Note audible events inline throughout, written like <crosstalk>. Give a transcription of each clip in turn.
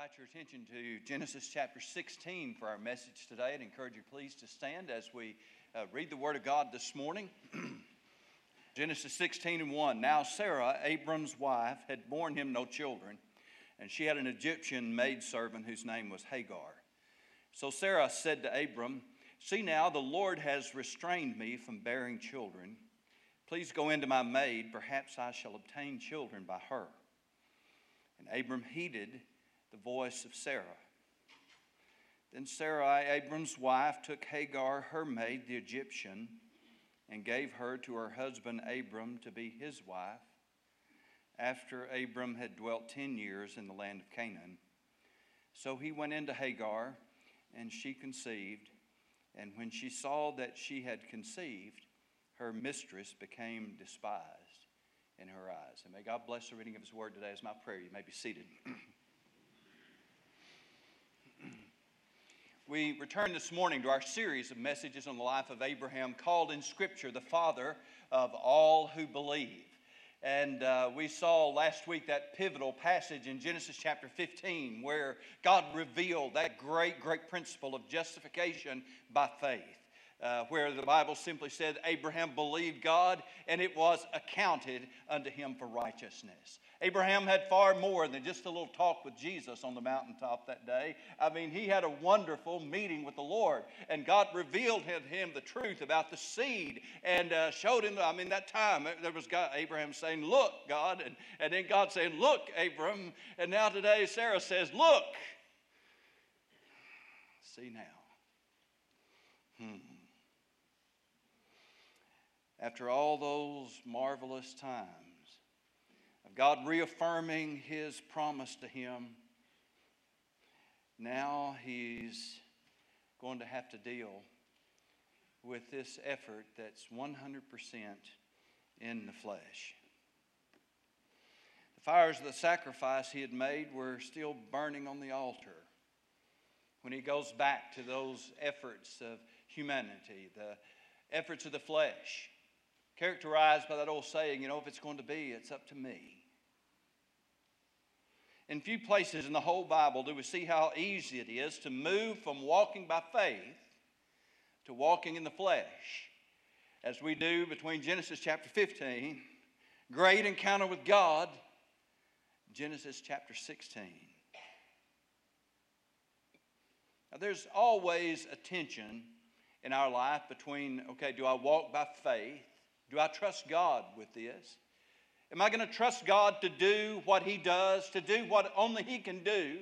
invite your attention to Genesis chapter 16 for our message today and encourage you please to stand as we uh, read the Word of God this morning. <clears throat> Genesis 16 and 1. Now Sarah, Abram's wife, had borne him no children, and she had an Egyptian maidservant whose name was Hagar. So Sarah said to Abram, See now, the Lord has restrained me from bearing children. Please go into my maid, perhaps I shall obtain children by her. And Abram heeded the voice of Sarah. Then Sarai, Abram's wife, took Hagar, her maid, the Egyptian, and gave her to her husband Abram to be his wife, after Abram had dwelt ten years in the land of Canaan. So he went into Hagar, and she conceived. And when she saw that she had conceived, her mistress became despised in her eyes. And may God bless the reading of his word today as my prayer. You may be seated. <clears throat> We return this morning to our series of messages on the life of Abraham, called in Scripture the father of all who believe. And uh, we saw last week that pivotal passage in Genesis chapter 15 where God revealed that great, great principle of justification by faith uh, where the Bible simply said Abraham believed God and it was accounted unto him for righteousness. Abraham had far more than just a little talk with Jesus on the mountaintop that day. I mean, he had a wonderful meeting with the Lord, and God revealed to him the truth about the seed and uh, showed him. I mean, that time there was God, Abraham saying, Look, God, and, and then God saying, Look, Abram. And now today Sarah says, Look. See now. Hmm after all those marvelous times God reaffirming his promise to him, now he's going to have to deal with this effort that's 100% in the flesh. The fires of the sacrifice he had made were still burning on the altar when he goes back to those efforts of humanity, the efforts of the flesh characterized by that old saying, you know, if it's going to be, it's up to me. In few places in the whole Bible do we see how easy it is to move from walking by faith to walking in the flesh, as we do between Genesis chapter 15, great encounter with God, Genesis chapter 16. Now, there's always a tension in our life between, okay, do I walk by faith do I trust God with this? Am I going to trust God to do what He does, to do what only He can do?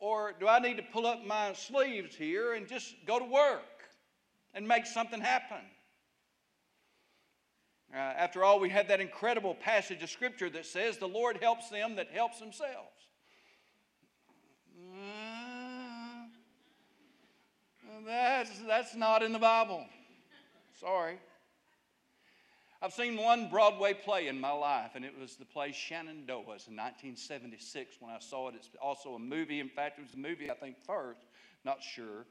Or do I need to pull up my sleeves here and just go to work and make something happen? Uh, after all, we have that incredible passage of Scripture that says the Lord helps them that helps themselves. Uh, that's, that's not in the Bible. Sorry. I've seen one Broadway play in my life, and it was the play Shenandoahs in 1976 when I saw it. It's also a movie. In fact, it was a movie, I think, first, not sure.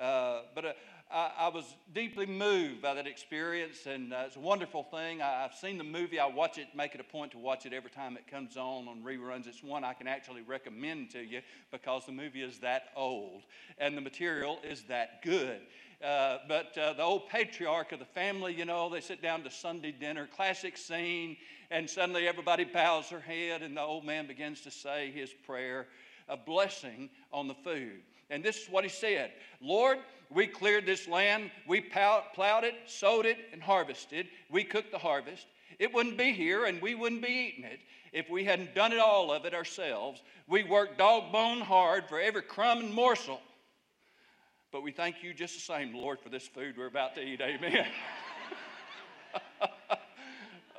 Uh, but uh, I, I, was deeply moved by that experience, and uh, it's a wonderful thing. I, have seen the movie. I watch it, make it a point to watch it every time it comes on on reruns. It's one I can actually recommend to you because the movie is that old and the material is that good. Uh, but uh, the old patriarch of the family, you know, they sit down to Sunday dinner, classic scene, and suddenly everybody bows their head, and the old man begins to say his prayer a blessing on the food. And this is what he said Lord, we cleared this land, we plowed it, sowed it, and harvested. We cooked the harvest. It wouldn't be here and we wouldn't be eating it if we hadn't done it all of it ourselves. We worked dog bone hard for every crumb and morsel. But we thank you just the same, Lord, for this food we're about to eat. Amen. <laughs>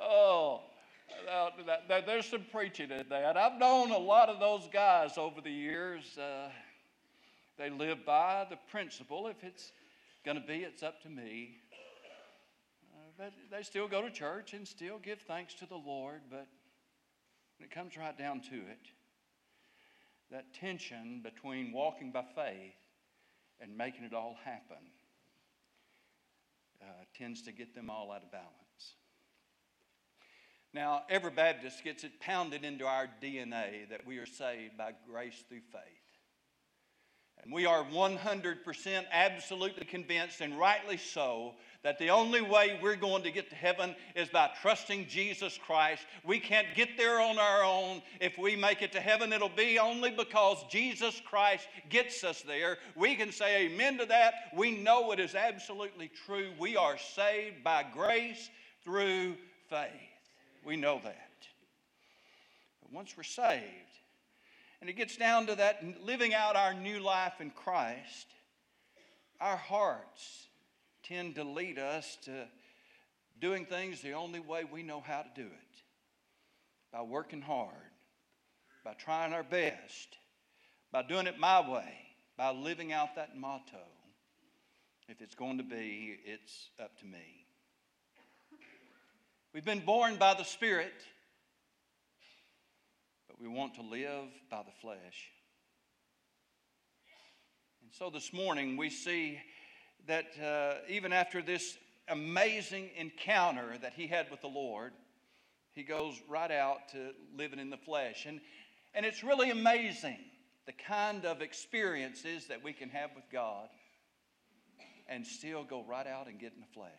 oh, there's some preaching in that. I've known a lot of those guys over the years. Uh, they live by the principle if it's going to be, it's up to me. Uh, but they still go to church and still give thanks to the Lord. But when it comes right down to it, that tension between walking by faith and making it all happen uh, tends to get them all out of balance. Now, every Baptist gets it pounded into our DNA that we are saved by grace through faith. And we are 100% absolutely convinced, and rightly so, that the only way we're going to get to heaven is by trusting Jesus Christ. We can't get there on our own. If we make it to heaven, it'll be only because Jesus Christ gets us there. We can say amen to that. We know it is absolutely true. We are saved by grace through faith. We know that. But once we're saved, and it gets down to that living out our new life in Christ, our hearts tend to lead us to doing things the only way we know how to do it by working hard, by trying our best, by doing it my way, by living out that motto. If it's going to be, it's up to me. We've been born by the Spirit, we want to live by the flesh. And so this morning we see that uh, even after this amazing encounter that he had with the Lord, he goes right out to living in the flesh. And, and it's really amazing the kind of experiences that we can have with God and still go right out and get in the flesh.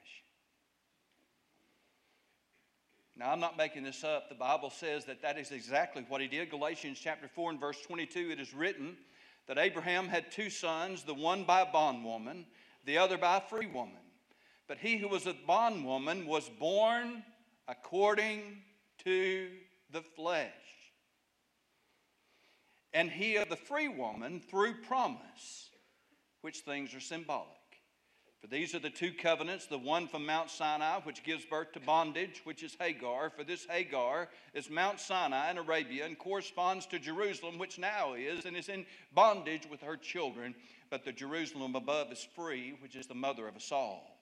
Now, I'm not making this up. The Bible says that that is exactly what he did. Galatians chapter 4 and verse 22, it is written that Abraham had two sons, the one by a bondwoman the other by a free woman. But he who was a bondwoman was born according to the flesh. And he of the free woman through promise, which things are symbolic. For these are the two covenants the one from Mount Sinai, which gives birth to bondage, which is Hagar. For this Hagar is Mount Sinai in Arabia and corresponds to Jerusalem, which now is, and is in bondage with her children but the Jerusalem above is free, which is the mother of us all.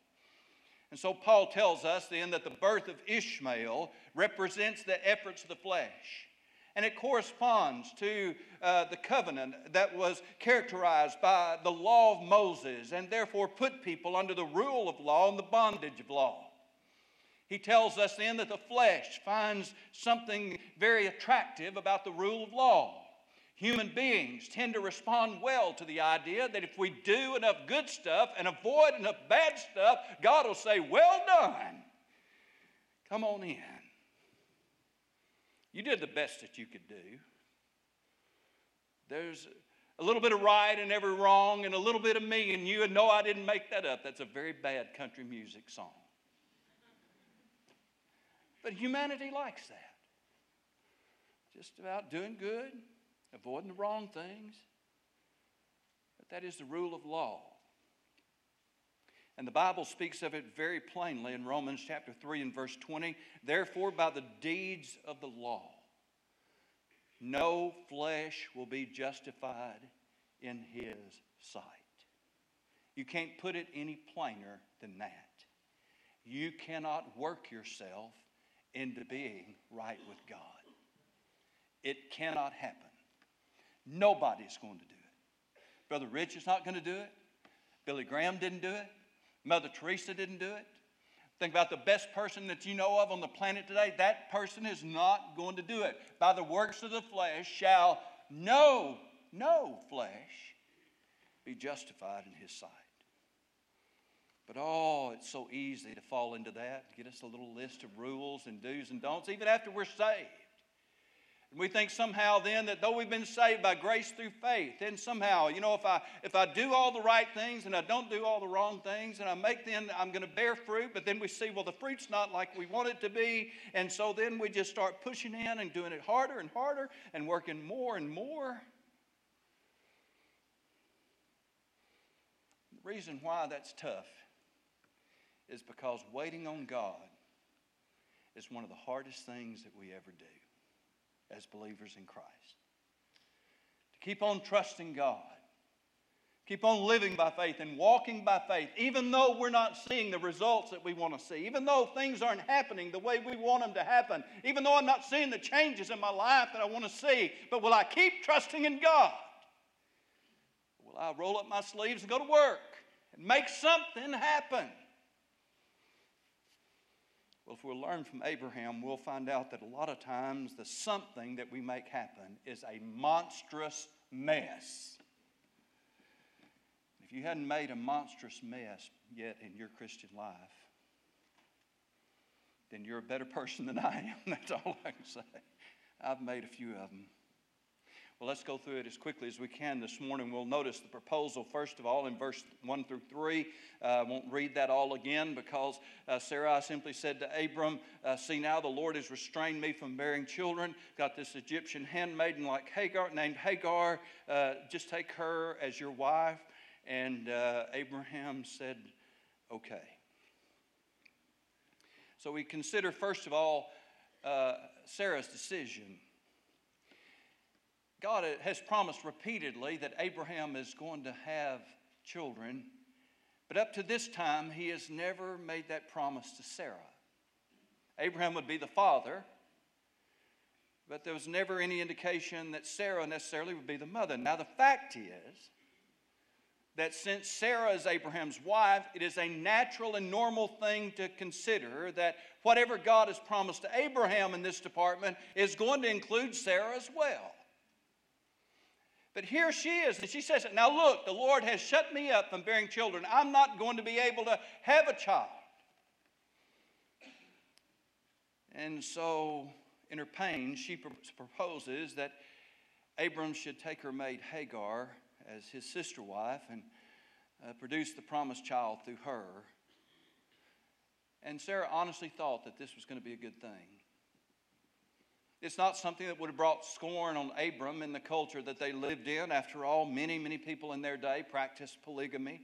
And so Paul tells us then that the birth of Ishmael represents the efforts of the flesh. And it corresponds to uh, the covenant that was characterized by the law of Moses and therefore put people under the rule of law and the bondage of law. He tells us then that the flesh finds something very attractive about the rule of law. Human beings tend to respond well to the idea that if we do enough good stuff and avoid enough bad stuff, God will say, Well done. Come on in. You did the best that you could do. There's a little bit of right and every wrong, and a little bit of me and you, and no, I didn't make that up. That's a very bad country music song. But humanity likes that. Just about doing good, avoiding the wrong things. But that is the rule of law. And the Bible speaks of it very plainly in Romans chapter 3 and verse 20. Therefore, by the deeds of the law, no flesh will be justified in his sight. You can't put it any plainer than that. You cannot work yourself into being right with God. It cannot happen. Nobody's going to do it. Brother Rich is not going to do it. Billy Graham didn't do it. Mother Teresa didn't do it. Think about the best person that you know of on the planet today. That person is not going to do it. By the works of the flesh shall no, no flesh be justified in his sight. But oh, it's so easy to fall into that. Get us a little list of rules and do's and don'ts, even after we're saved. And we think somehow then that though we've been saved by grace through faith, then somehow, you know, if I if I do all the right things and I don't do all the wrong things and I make then I'm going to bear fruit, but then we see, well, the fruit's not like we want it to be. And so then we just start pushing in and doing it harder and harder and working more and more. The reason why that's tough is because waiting on God is one of the hardest things that we ever do as believers in Christ. To keep on trusting God, keep on living by faith and walking by faith, even though we're not seeing the results that we want to see, even though things aren't happening the way we want them to happen, even though I'm not seeing the changes in my life that I want to see. But will I keep trusting in God? Will I roll up my sleeves and go to work and make something happen? Well, if we'll learn from Abraham, we'll find out that a lot of times the something that we make happen is a monstrous mess. If you hadn't made a monstrous mess yet in your Christian life, then you're a better person than I am. <laughs> That's all I can say. I've made a few of them. Well, let's go through it as quickly as we can this morning. We'll notice the proposal, first of all, in verse 1 through 3. Uh, I won't read that all again because uh, Sarai simply said to Abram, uh, See, now the Lord has restrained me from bearing children. Got this Egyptian handmaiden like Hagar, named Hagar. Uh, just take her as your wife. And uh, Abraham said, Okay. So we consider, first of all, uh, Sarah's decision. God has promised repeatedly that Abraham is going to have children, but up to this time, he has never made that promise to Sarah. Abraham would be the father, but there was never any indication that Sarah necessarily would be the mother. Now, the fact is that since Sarah is Abraham's wife, it is a natural and normal thing to consider that whatever God has promised to Abraham in this department is going to include Sarah as well. But here she is, and she says, Now look, the Lord has shut me up from bearing children. I'm not going to be able to have a child. And so, in her pain, she proposes that Abram should take her maid Hagar as his sister wife and uh, produce the promised child through her. And Sarah honestly thought that this was going to be a good thing. It's not something that would have brought scorn on Abram in the culture that they lived in. After all, many, many people in their day practiced polygamy.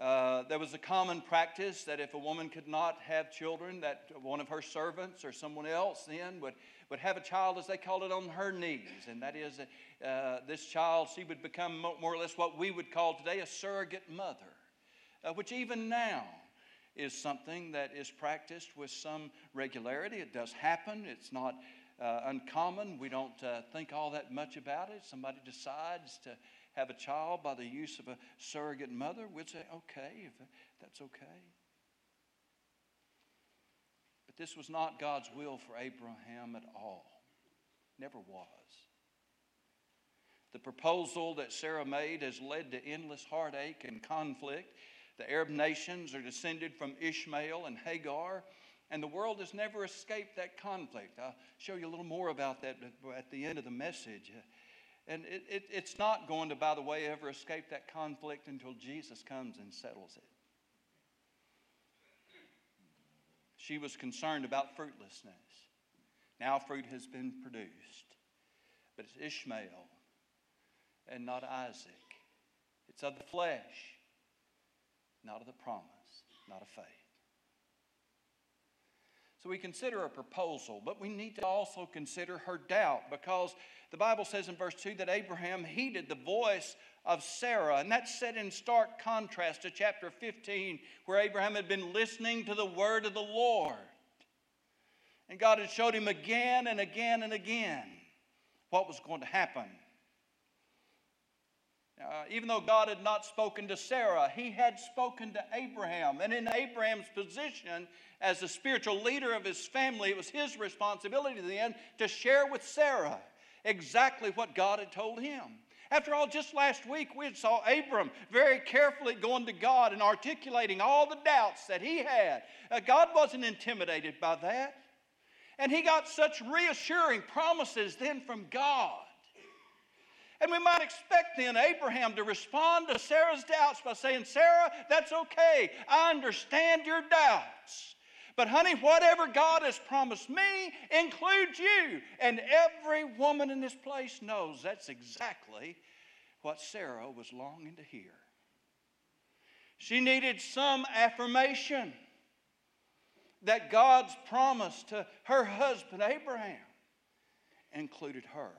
Uh, there was a common practice that if a woman could not have children, that one of her servants or someone else then would, would have a child, as they called it, on her knees. And that is, uh, this child, she would become more or less what we would call today a surrogate mother, uh, which even now is something that is practiced with some regularity. It does happen. It's not uh, uncommon. We don't uh, think all that much about it. Somebody decides to have a child by the use of a surrogate mother. We'd say, okay, if that's okay. But this was not God's will for Abraham at all. Never was. The proposal that Sarah made has led to endless heartache and conflict. The Arab nations are descended from Ishmael and Hagar. And the world has never escaped that conflict. I'll show you a little more about that at the end of the message. And it, it, it's not going to, by the way, ever escape that conflict until Jesus comes and settles it. She was concerned about fruitlessness. Now fruit has been produced, but it's Ishmael and not Isaac. It's of the flesh, not of the promise, not of faith. So we consider a proposal, but we need to also consider her doubt because the Bible says in verse 2 that Abraham heeded the voice of Sarah. And that's set in stark contrast to chapter 15, where Abraham had been listening to the word of the Lord. And God had showed him again and again and again what was going to happen. Uh, even though God had not spoken to Sarah, he had spoken to Abraham. And in Abraham's position as the spiritual leader of his family, it was his responsibility then to share with Sarah exactly what God had told him. After all, just last week we saw Abram very carefully going to God and articulating all the doubts that he had. Uh, God wasn't intimidated by that. And he got such reassuring promises then from God. And we might expect then Abraham to respond to Sarah's doubts by saying, Sarah, that's okay. I understand your doubts. But, honey, whatever God has promised me includes you. And every woman in this place knows that's exactly what Sarah was longing to hear. She needed some affirmation that God's promise to her husband, Abraham, included her.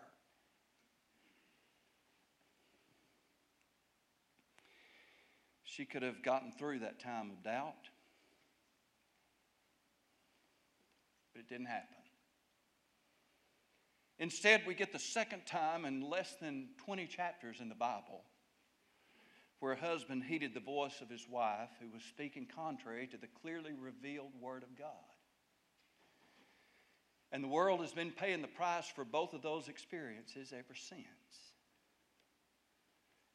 She could have gotten through that time of doubt. But it didn't happen. Instead, we get the second time in less than 20 chapters in the Bible where a husband heeded the voice of his wife who was speaking contrary to the clearly revealed Word of God. And the world has been paying the price for both of those experiences ever since.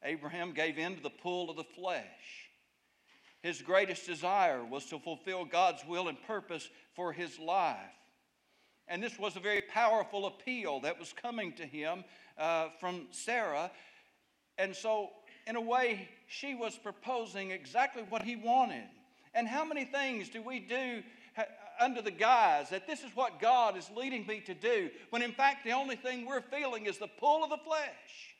Abraham gave in to the pull of the flesh. His greatest desire was to fulfill God's will and purpose for his life. And this was a very powerful appeal that was coming to him uh, from Sarah. And so, in a way, she was proposing exactly what he wanted. And how many things do we do under the guise that this is what God is leading me to do, when in fact the only thing we're feeling is the pull of the flesh?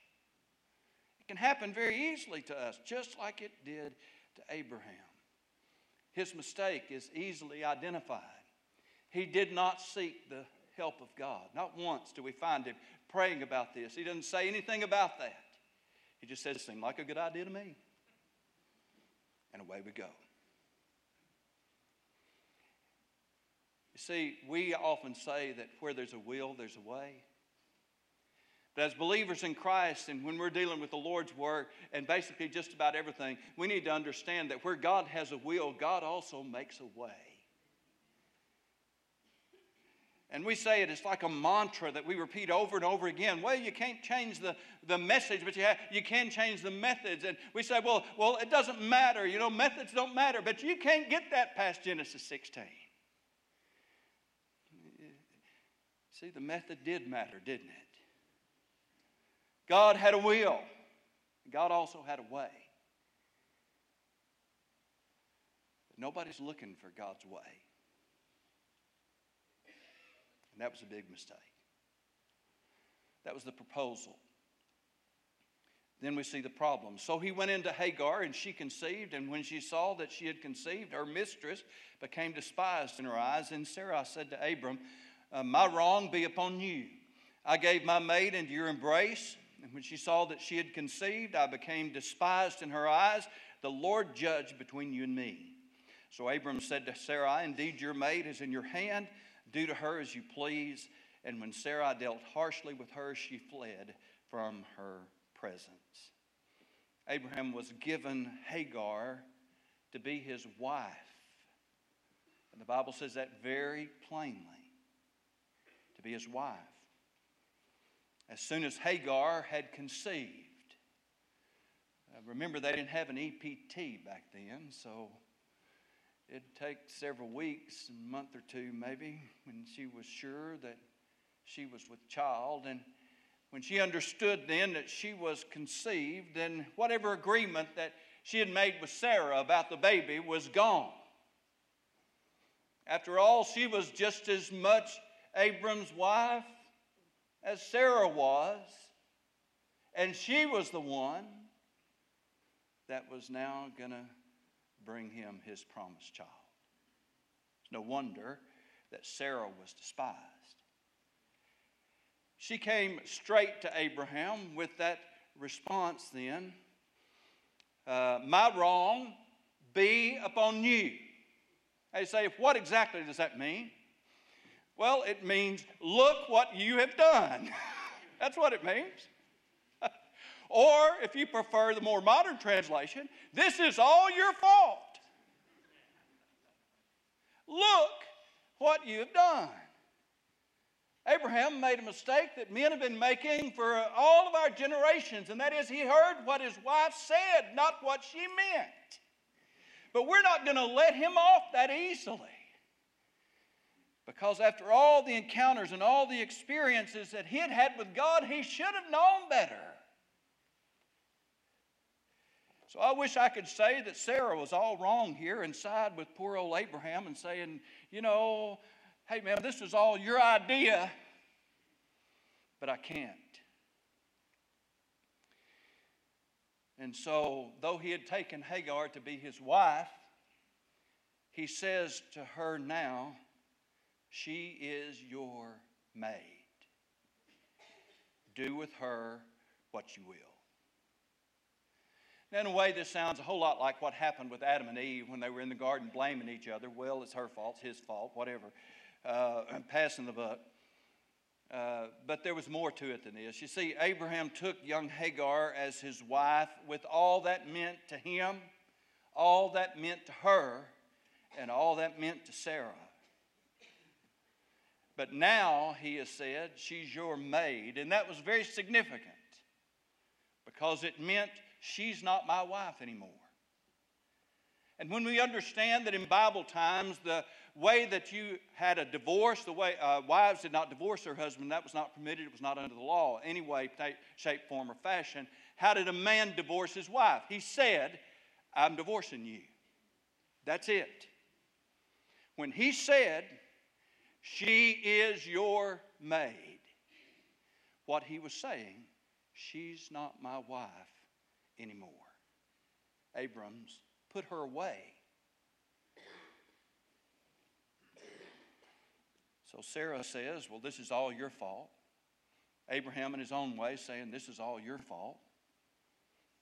It can happen very easily to us, just like it did to Abraham. His mistake is easily identified. He did not seek the help of God. Not once do we find him praying about this. He doesn't say anything about that. He just says, seemed like a good idea to me. And away we go. You see, we often say that where there's a will, there's a way. But as believers in Christ, and when we're dealing with the Lord's work and basically just about everything, we need to understand that where God has a will, God also makes a way. And we say it, it's like a mantra that we repeat over and over again. Well, you can't change the, the message, but you, have, you can change the methods. And we say, well, well, it doesn't matter. You know, methods don't matter. But you can't get that past Genesis 16. See, the method did matter, didn't it? God had a will, God also had a way. But nobody's looking for God's way. And that was a big mistake. That was the proposal. Then we see the problem. So he went into Hagar, and she conceived. And when she saw that she had conceived, her mistress became despised in her eyes. And Sarah said to Abram, uh, My wrong be upon you. I gave my maid into your embrace. And when she saw that she had conceived, I became despised in her eyes. The Lord judged between you and me. So Abram said to Sarai, Indeed, your maid is in your hand. Do to her as you please. And when Sarai dealt harshly with her, she fled from her presence. Abraham was given Hagar to be his wife. And the Bible says that very plainly to be his wife. As soon as Hagar had conceived, uh, remember they didn't have an EPT back then, so It'd take several weeks, a month or two maybe, when she was sure that she was with child. And when she understood then that she was conceived, then whatever agreement that she had made with Sarah about the baby was gone. After all, she was just as much Abram's wife as Sarah was, and she was the one that was now going to bring him his promised child. It's no wonder that Sarah was despised. She came straight to Abraham with that response then uh, My wrong be upon you. They say, what exactly does that mean? Well, it means, look what you have done. <laughs> That's what it means. <laughs> Or, if you prefer the more modern translation, this is all your fault. Look what you've done. Abraham made a mistake that men have been making for all of our generations, and that is he heard what his wife said, not what she meant. But we're not going to let him off that easily. Because after all the encounters and all the experiences that he had had with God, he should have known better. So I wish I could say that Sarah was all wrong here and side with poor old Abraham and saying, you know, hey man, this is all your idea, but I can't. And so, though he had taken Hagar to be his wife, he says to her now, She is your maid. Do with her what you will. Now, in a way, this sounds a whole lot like what happened with Adam and Eve when they were in the garden blaming each other. Well, it's her fault, it's his fault, whatever, uh, passing the buck. Uh, but there was more to it than this. You see, Abraham took young Hagar as his wife with all that meant to him, all that meant to her, and all that meant to Sarah. But now, he has said, she's your maid. And that was very significant because it meant she's not my wife anymore. And when we understand that in Bible times, the way that you had a divorce, the way uh, wives did not divorce their husband, that was not permitted, it was not under the law, any way, shape, form, or fashion. How did a man divorce his wife? He said, I'm divorcing you. That's it. When he said, She is your maid, what he was saying, She's not my wife anymore. Abrams put her away. So Sarah says, Well, this is all your fault. Abraham, in his own way, saying, This is all your fault.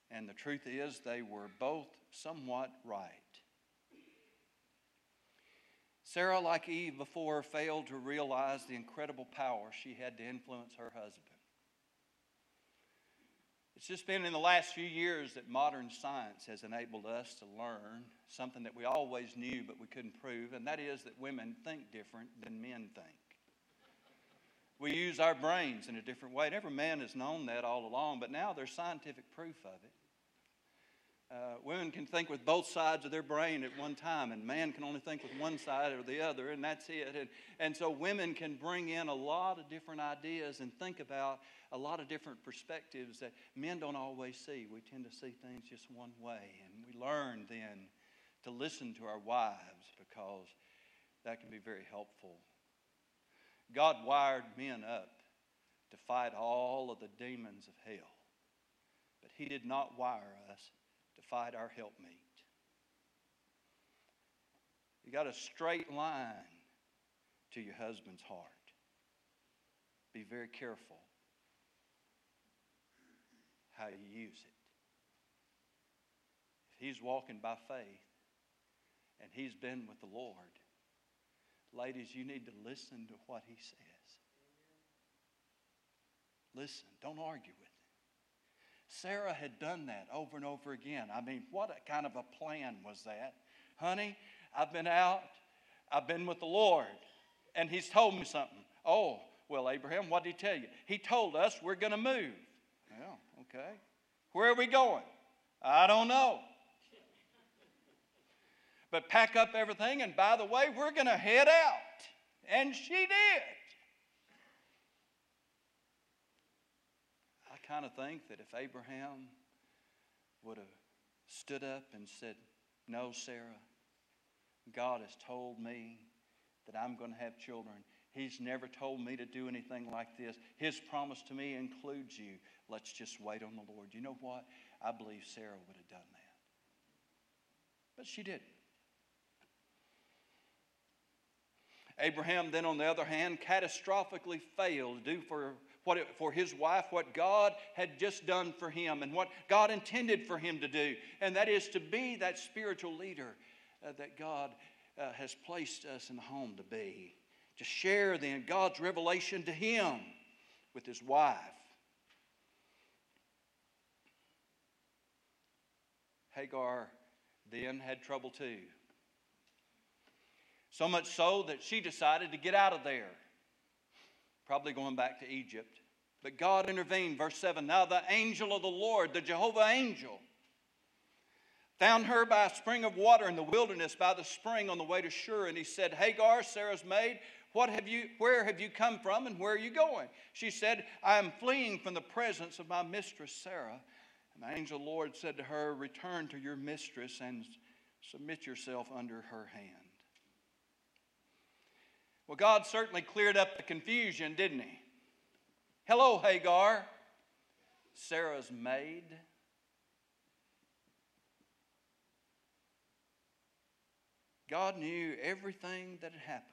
And the truth is, they were both somewhat right. Sarah, like Eve before, failed to realize the incredible power she had to influence her husband. It's just been in the last few years that modern science has enabled us to learn something that we always knew but we couldn't prove, and that is that women think different than men think. We use our brains in a different way. And every man has known that all along, but now there's scientific proof of it. Uh, women can think with both sides of their brain at one time, and man can only think with one side or the other, and that's it. And, and so women can bring in a lot of different ideas and think about a lot of different perspectives that men don't always see. We tend to see things just one way, and we learn then to listen to our wives because that can be very helpful. God wired men up to fight all of the demons of hell, but He did not wire us fight our helpmeet. You got a straight line to your husband's heart. Be very careful how you use it. If he's walking by faith and he's been with the Lord, ladies, you need to listen to what he says. Listen, don't argue with Sarah had done that over and over again. I mean, what kind of a plan was that? Honey, I've been out, I've been with the Lord, and He's told me something. Oh, well, Abraham, what did He tell you? He told us we're going to move. Well, okay. Where are we going? I don't know. But pack up everything, and by the way, we're going to head out. And she did. Kind of think that if Abraham would have stood up and said, No, Sarah, God has told me that I'm going to have children. He's never told me to do anything like this. His promise to me includes you. Let's just wait on the Lord. You know what? I believe Sarah would have done that. But she didn't. Abraham, then, on the other hand, catastrophically failed to do for what it, for his wife what God had just done for him and what God intended for him to do, and that is to be that spiritual leader uh, that God uh, has placed us in the home to be. To share then God's revelation to him with his wife. Hagar then had trouble too. So much so that she decided to get out of there probably going back to Egypt. But God intervened. Verse 7 Now the angel of the Lord, the Jehovah angel, found her by a spring of water in the wilderness by the spring on the way to Shur. And he said, Hagar, Sarah's maid, what have you, where have you come from and where are you going? She said, I am fleeing from the presence of my mistress Sarah. And the angel of the Lord said to her, Return to your mistress and submit yourself under her hand. Well, God certainly cleared up the confusion, didn't He? Hello, Hagar, Sarah's maid. God knew everything that had happened.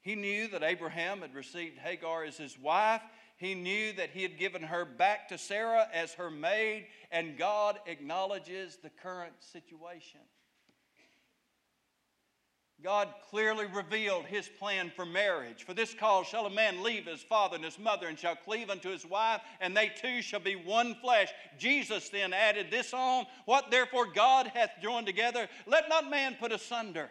He knew that Abraham had received Hagar as his wife. He knew that he had given her back to Sarah as her maid, and God acknowledges the current situation. God clearly revealed his plan for marriage. For this cause shall a man leave his father and his mother and shall cleave unto his wife, and they two shall be one flesh. Jesus then added this on What therefore God hath joined together, let not man put asunder.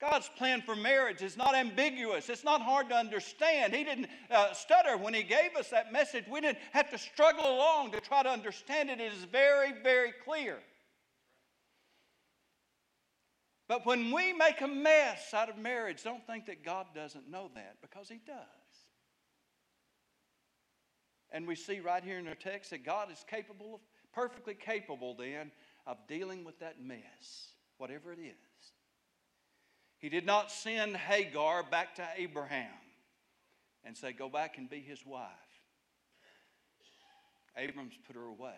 God's plan for marriage is not ambiguous. It's not hard to understand. He didn't uh, stutter when He gave us that message. We didn't have to struggle along to try to understand it. It is very, very clear. But when we make a mess out of marriage, don't think that God doesn't know that because He does. And we see right here in our text that God is capable of, perfectly capable then, of dealing with that mess, whatever it is. He did not send Hagar back to Abraham and say, Go back and be his wife. Abram's put her away.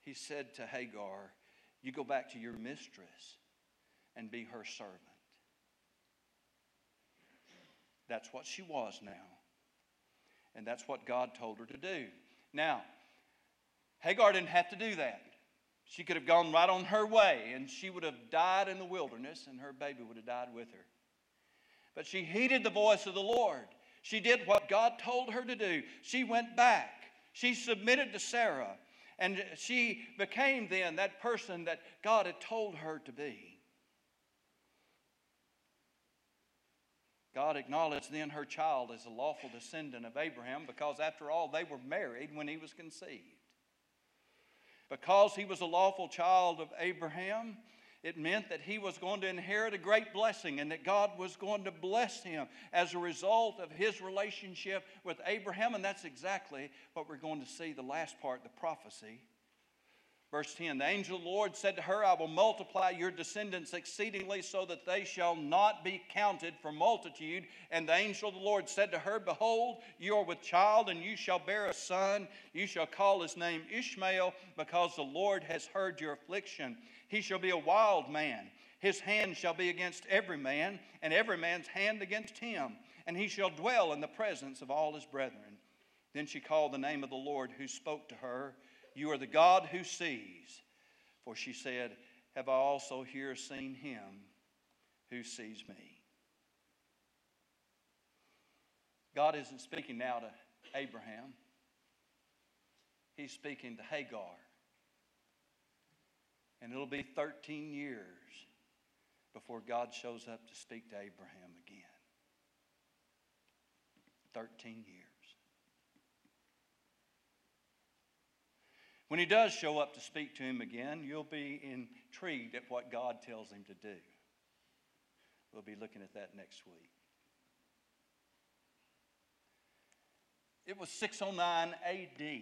He said to Hagar, You go back to your mistress and be her servant. That's what she was now. And that's what God told her to do. Now, Hagar didn't have to do that. She could have gone right on her way and she would have died in the wilderness and her baby would have died with her. But she heeded the voice of the Lord. She did what God told her to do. She went back. She submitted to Sarah. And she became then that person that God had told her to be. God acknowledged then her child as a lawful descendant of Abraham because, after all, they were married when he was conceived. Because he was a lawful child of Abraham, it meant that he was going to inherit a great blessing and that God was going to bless him as a result of his relationship with Abraham. And that's exactly what we're going to see the last part, the prophecy Verse 10 The angel of the Lord said to her, I will multiply your descendants exceedingly so that they shall not be counted for multitude. And the angel of the Lord said to her, Behold, you are with child, and you shall bear a son. You shall call his name Ishmael, because the Lord has heard your affliction. He shall be a wild man. His hand shall be against every man, and every man's hand against him. And he shall dwell in the presence of all his brethren. Then she called the name of the Lord who spoke to her. You are the God who sees. For she said, Have I also here seen him who sees me? God isn't speaking now to Abraham, He's speaking to Hagar. And it'll be 13 years before God shows up to speak to Abraham again. 13 years. When he does show up to speak to him again, you'll be intrigued at what God tells him to do. We'll be looking at that next week. It was 609 AD,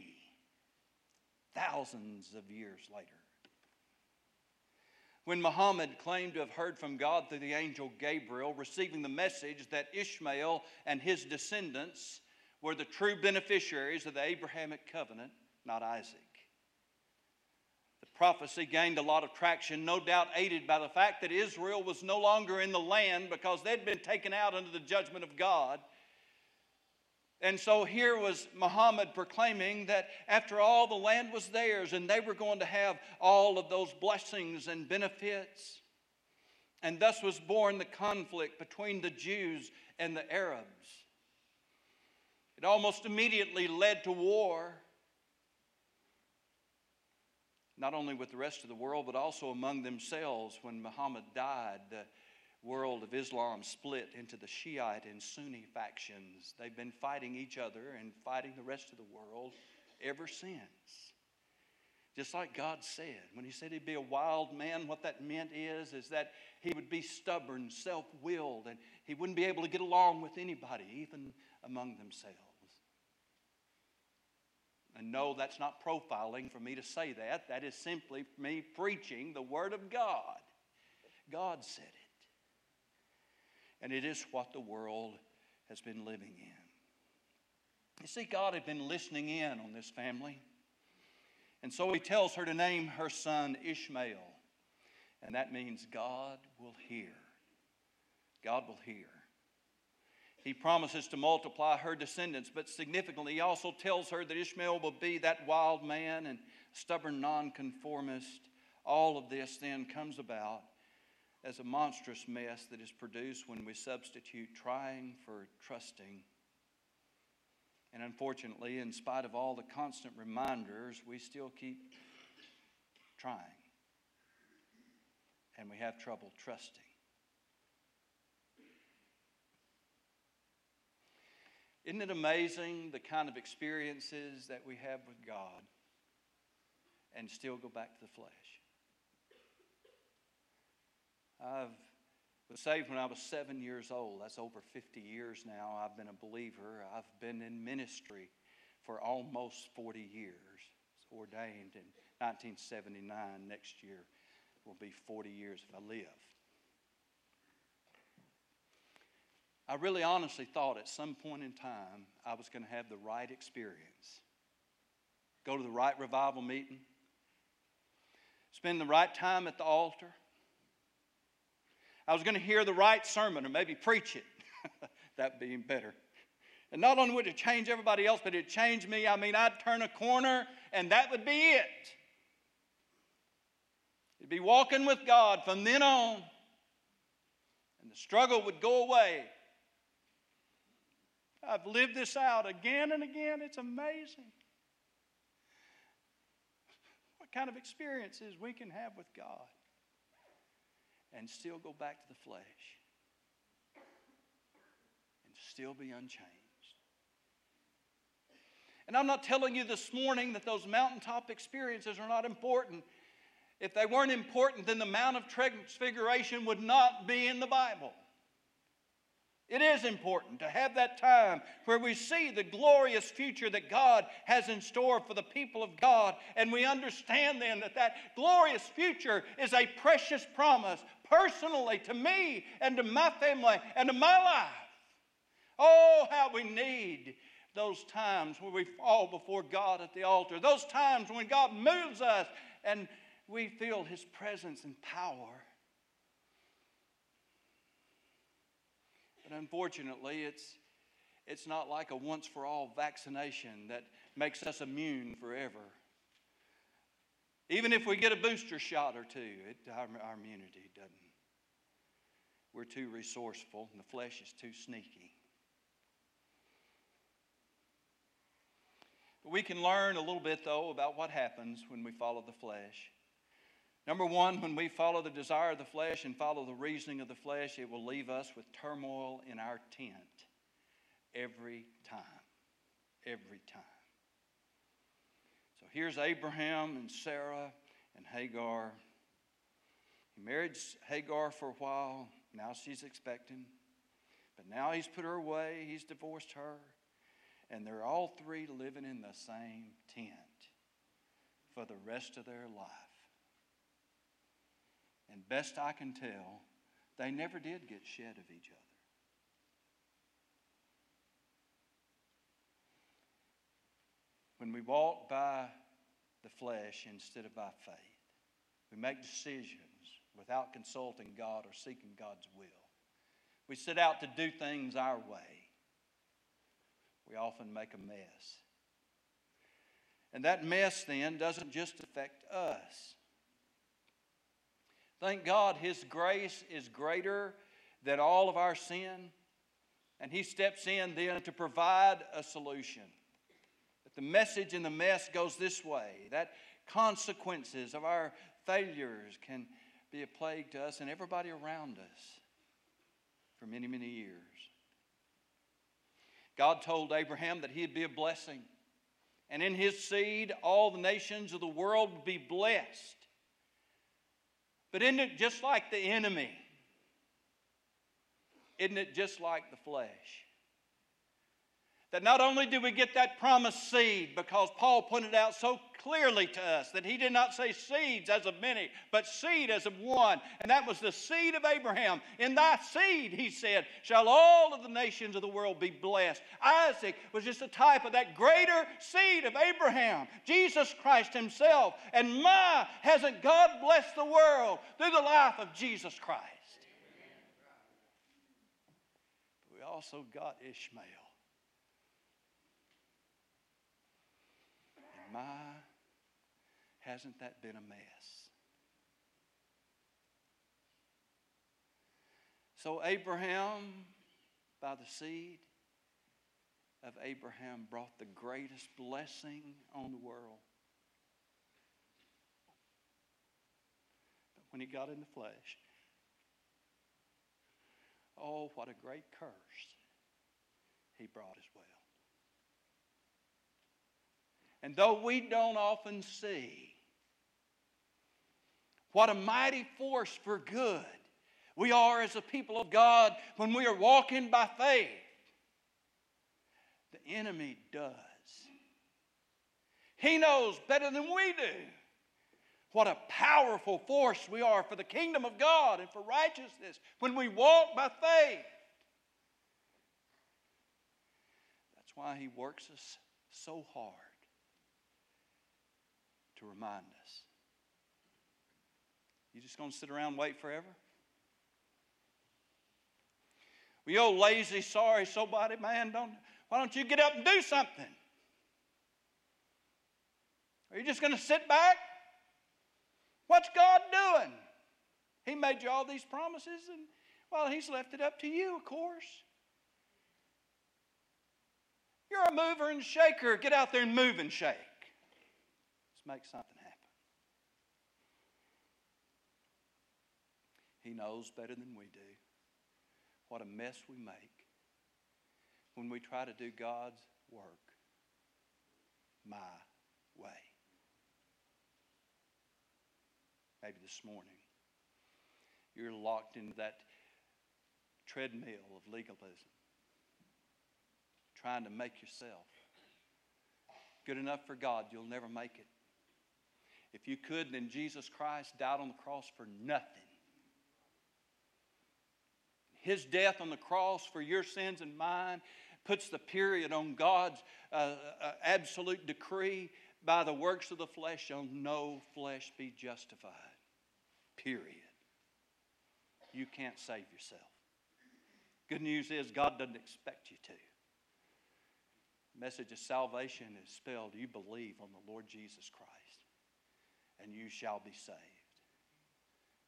thousands of years later. When Muhammad claimed to have heard from God through the angel Gabriel, receiving the message that Ishmael and his descendants were the true beneficiaries of the Abrahamic covenant, not Isaac The prophecy gained a lot of traction, no doubt aided by the fact that Israel was no longer in the land because they'd been taken out under the judgment of God. And so here was Muhammad proclaiming that after all, the land was theirs and they were going to have all of those blessings and benefits. And thus was born the conflict between the Jews and the Arabs. It almost immediately led to war not only with the rest of the world, but also among themselves. When Muhammad died, world of Islam split into the Shiite and Sunni factions. They've been fighting each other and fighting the rest of the world ever since. Just like God said, when He said He'd be a wild man, what that meant is, is that He would be stubborn, self willed, and He wouldn't be able to get along with anybody, even among themselves. And no, that's not profiling for me to say that. That is simply me preaching the Word of God. God said it. And it is what the world has been living in. You see, God had been listening in on this family. And so he tells her to name her son Ishmael. And that means God will hear. God will hear. He promises to multiply her descendants, but significantly, he also tells her that Ishmael will be that wild man and stubborn nonconformist. All of this then comes about as a monstrous mess that is produced when we substitute trying for trusting. And unfortunately, in spite of all the constant reminders, we still keep trying and we have trouble trusting. Isn't it amazing the kind of experiences that we have with God and still go back to the flesh? I was saved when I was seven years old. That's over 50 years now. I've been a believer. I've been in ministry for almost 40 years. It's ordained in 1979. Next year will be 40 years if I live. I really honestly thought at some point in time I was going to have the right experience. Go to the right revival meeting, spend the right time at the altar. I was going to hear the right sermon or maybe preach it. <laughs> that being better. And not only would it change everybody else, but it changed me. I mean, I'd turn a corner and that would be it. It'd be walking with God from then on, and the struggle would go away. I've lived this out again and again. It's amazing what kind of experiences we can have with God and still go back to the flesh and still be unchanged. And I'm not telling you this morning that those mountaintop experiences are not important. If they weren't important, then the Mount of Transfiguration would not be in the Bible. It is important to have that time where we see the glorious future that God has in store for the people of God, and we understand then that that glorious future is a precious promise personally to me and to my family and to my life. Oh, how we need those times when we fall before God at the altar, those times when God moves us and we feel His presence and power. But unfortunately, it's, it's not like a once for all vaccination that makes us immune forever. Even if we get a booster shot or two, it, our, our immunity doesn't. We're too resourceful, and the flesh is too sneaky. But we can learn a little bit, though, about what happens when we follow the flesh. Number one, when we follow the desire of the flesh and follow the reasoning of the flesh, it will leave us with turmoil in our tent every time. Every time. So here's Abraham and Sarah and Hagar. He married Hagar for a while. Now she's expecting. But now he's put her away, he's divorced her. And they're all three living in the same tent for the rest of their life. And best I can tell, they never did get shed of each other. When we walk by the flesh instead of by faith, we make decisions without consulting God or seeking God's will. We set out to do things our way. We often make a mess. And that mess then doesn't just affect us. Thank God His grace is greater than all of our sin, and He steps in then to provide a solution. The message in the mess goes this way that consequences of our failures can be a plague to us and everybody around us for many, many years. God told Abraham that he'd be a blessing, and in his seed, all the nations of the world would be blessed. But isn't it just like the enemy? Isn't it just like the flesh? That not only do we get that promised seed, because Paul pointed out so clearly to us that he did not say seeds as of many, but seed as of one. And that was the seed of Abraham. In thy seed, he said, shall all of the nations of the world be blessed. Isaac was just a type of that greater seed of Abraham, Jesus Christ himself. And my, hasn't God blessed the world through the life of Jesus Christ? We also got Ishmael. My, hasn't that been a mess? So, Abraham, by the seed of Abraham, brought the greatest blessing on the world. But when he got in the flesh. Oh, what a great curse he brought as well. And though we don't often see what a mighty force for good we are as a people of God when we are walking by faith, the enemy does. He knows better than we do what a powerful force we are for the kingdom of God and for righteousness when we walk by faith. That's why he works us so hard to remind us. You just going to sit around and wait forever? Well, you old lazy, sorry, somebody, man, don't, why don't you get up and do something? Are you just going to sit back? What's God doing? He made you all these promises, and well, He's left it up to you, of course. You're a mover and shaker. Get out there and move and shake. Make something happen. He knows better than we do what a mess we make when we try to do God's work my way. maybe this morning. You're locked into that treadmill of legalism, trying to make yourself good enough for God. You'll never make it. If you could, then Jesus Christ died on the cross for nothing. His death on the cross for your sins and mine puts the period on God's uh, uh, absolute decree by the works of the flesh shall no flesh be justified. Period. You can't save yourself. Good news is God doesn't expect you to. Message of salvation is spelled you believe on the Lord Jesus Christ, and you shall be saved.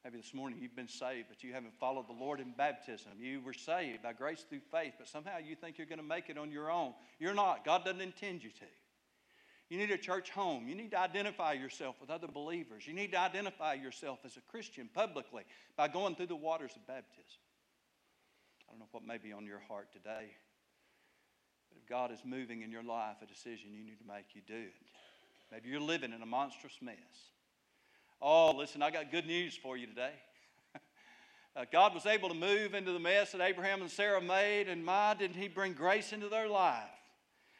Maybe this morning you've been saved, but you haven't followed the Lord in baptism. You were saved by grace through faith, but somehow you think you're going to make it on your own. You're not. God doesn't intend you to. You need a church home. You need to identify yourself with other believers. You need to identify yourself as a Christian publicly by going through the waters of baptism. I don't know what may be on your heart today, but if God is moving in your life, a decision you need to make, you do it. Maybe you're living in a monstrous mess. Oh, listen, I got good news for you today. <laughs> uh, God was able to move into the mess that Abraham and Sarah made, and my, didn't He bring grace into their life?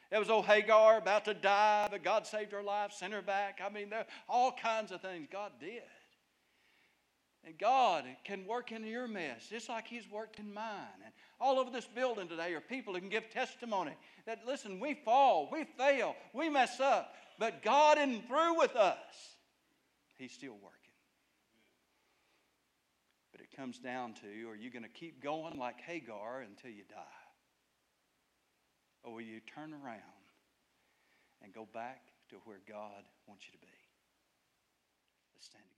It was old Hagar about to die, but God saved her life, sent her back. I mean, there all kinds of things God did. And God can work in your mess just like He's worked in mine. And all over this building today are people who can give testimony that, listen, we fall, we fail, we mess up, but God isn't through with us. He's still working. But it comes down to are you going to keep going like Hagar until you die? Or will you turn around and go back to where God wants you to be? Let's stand.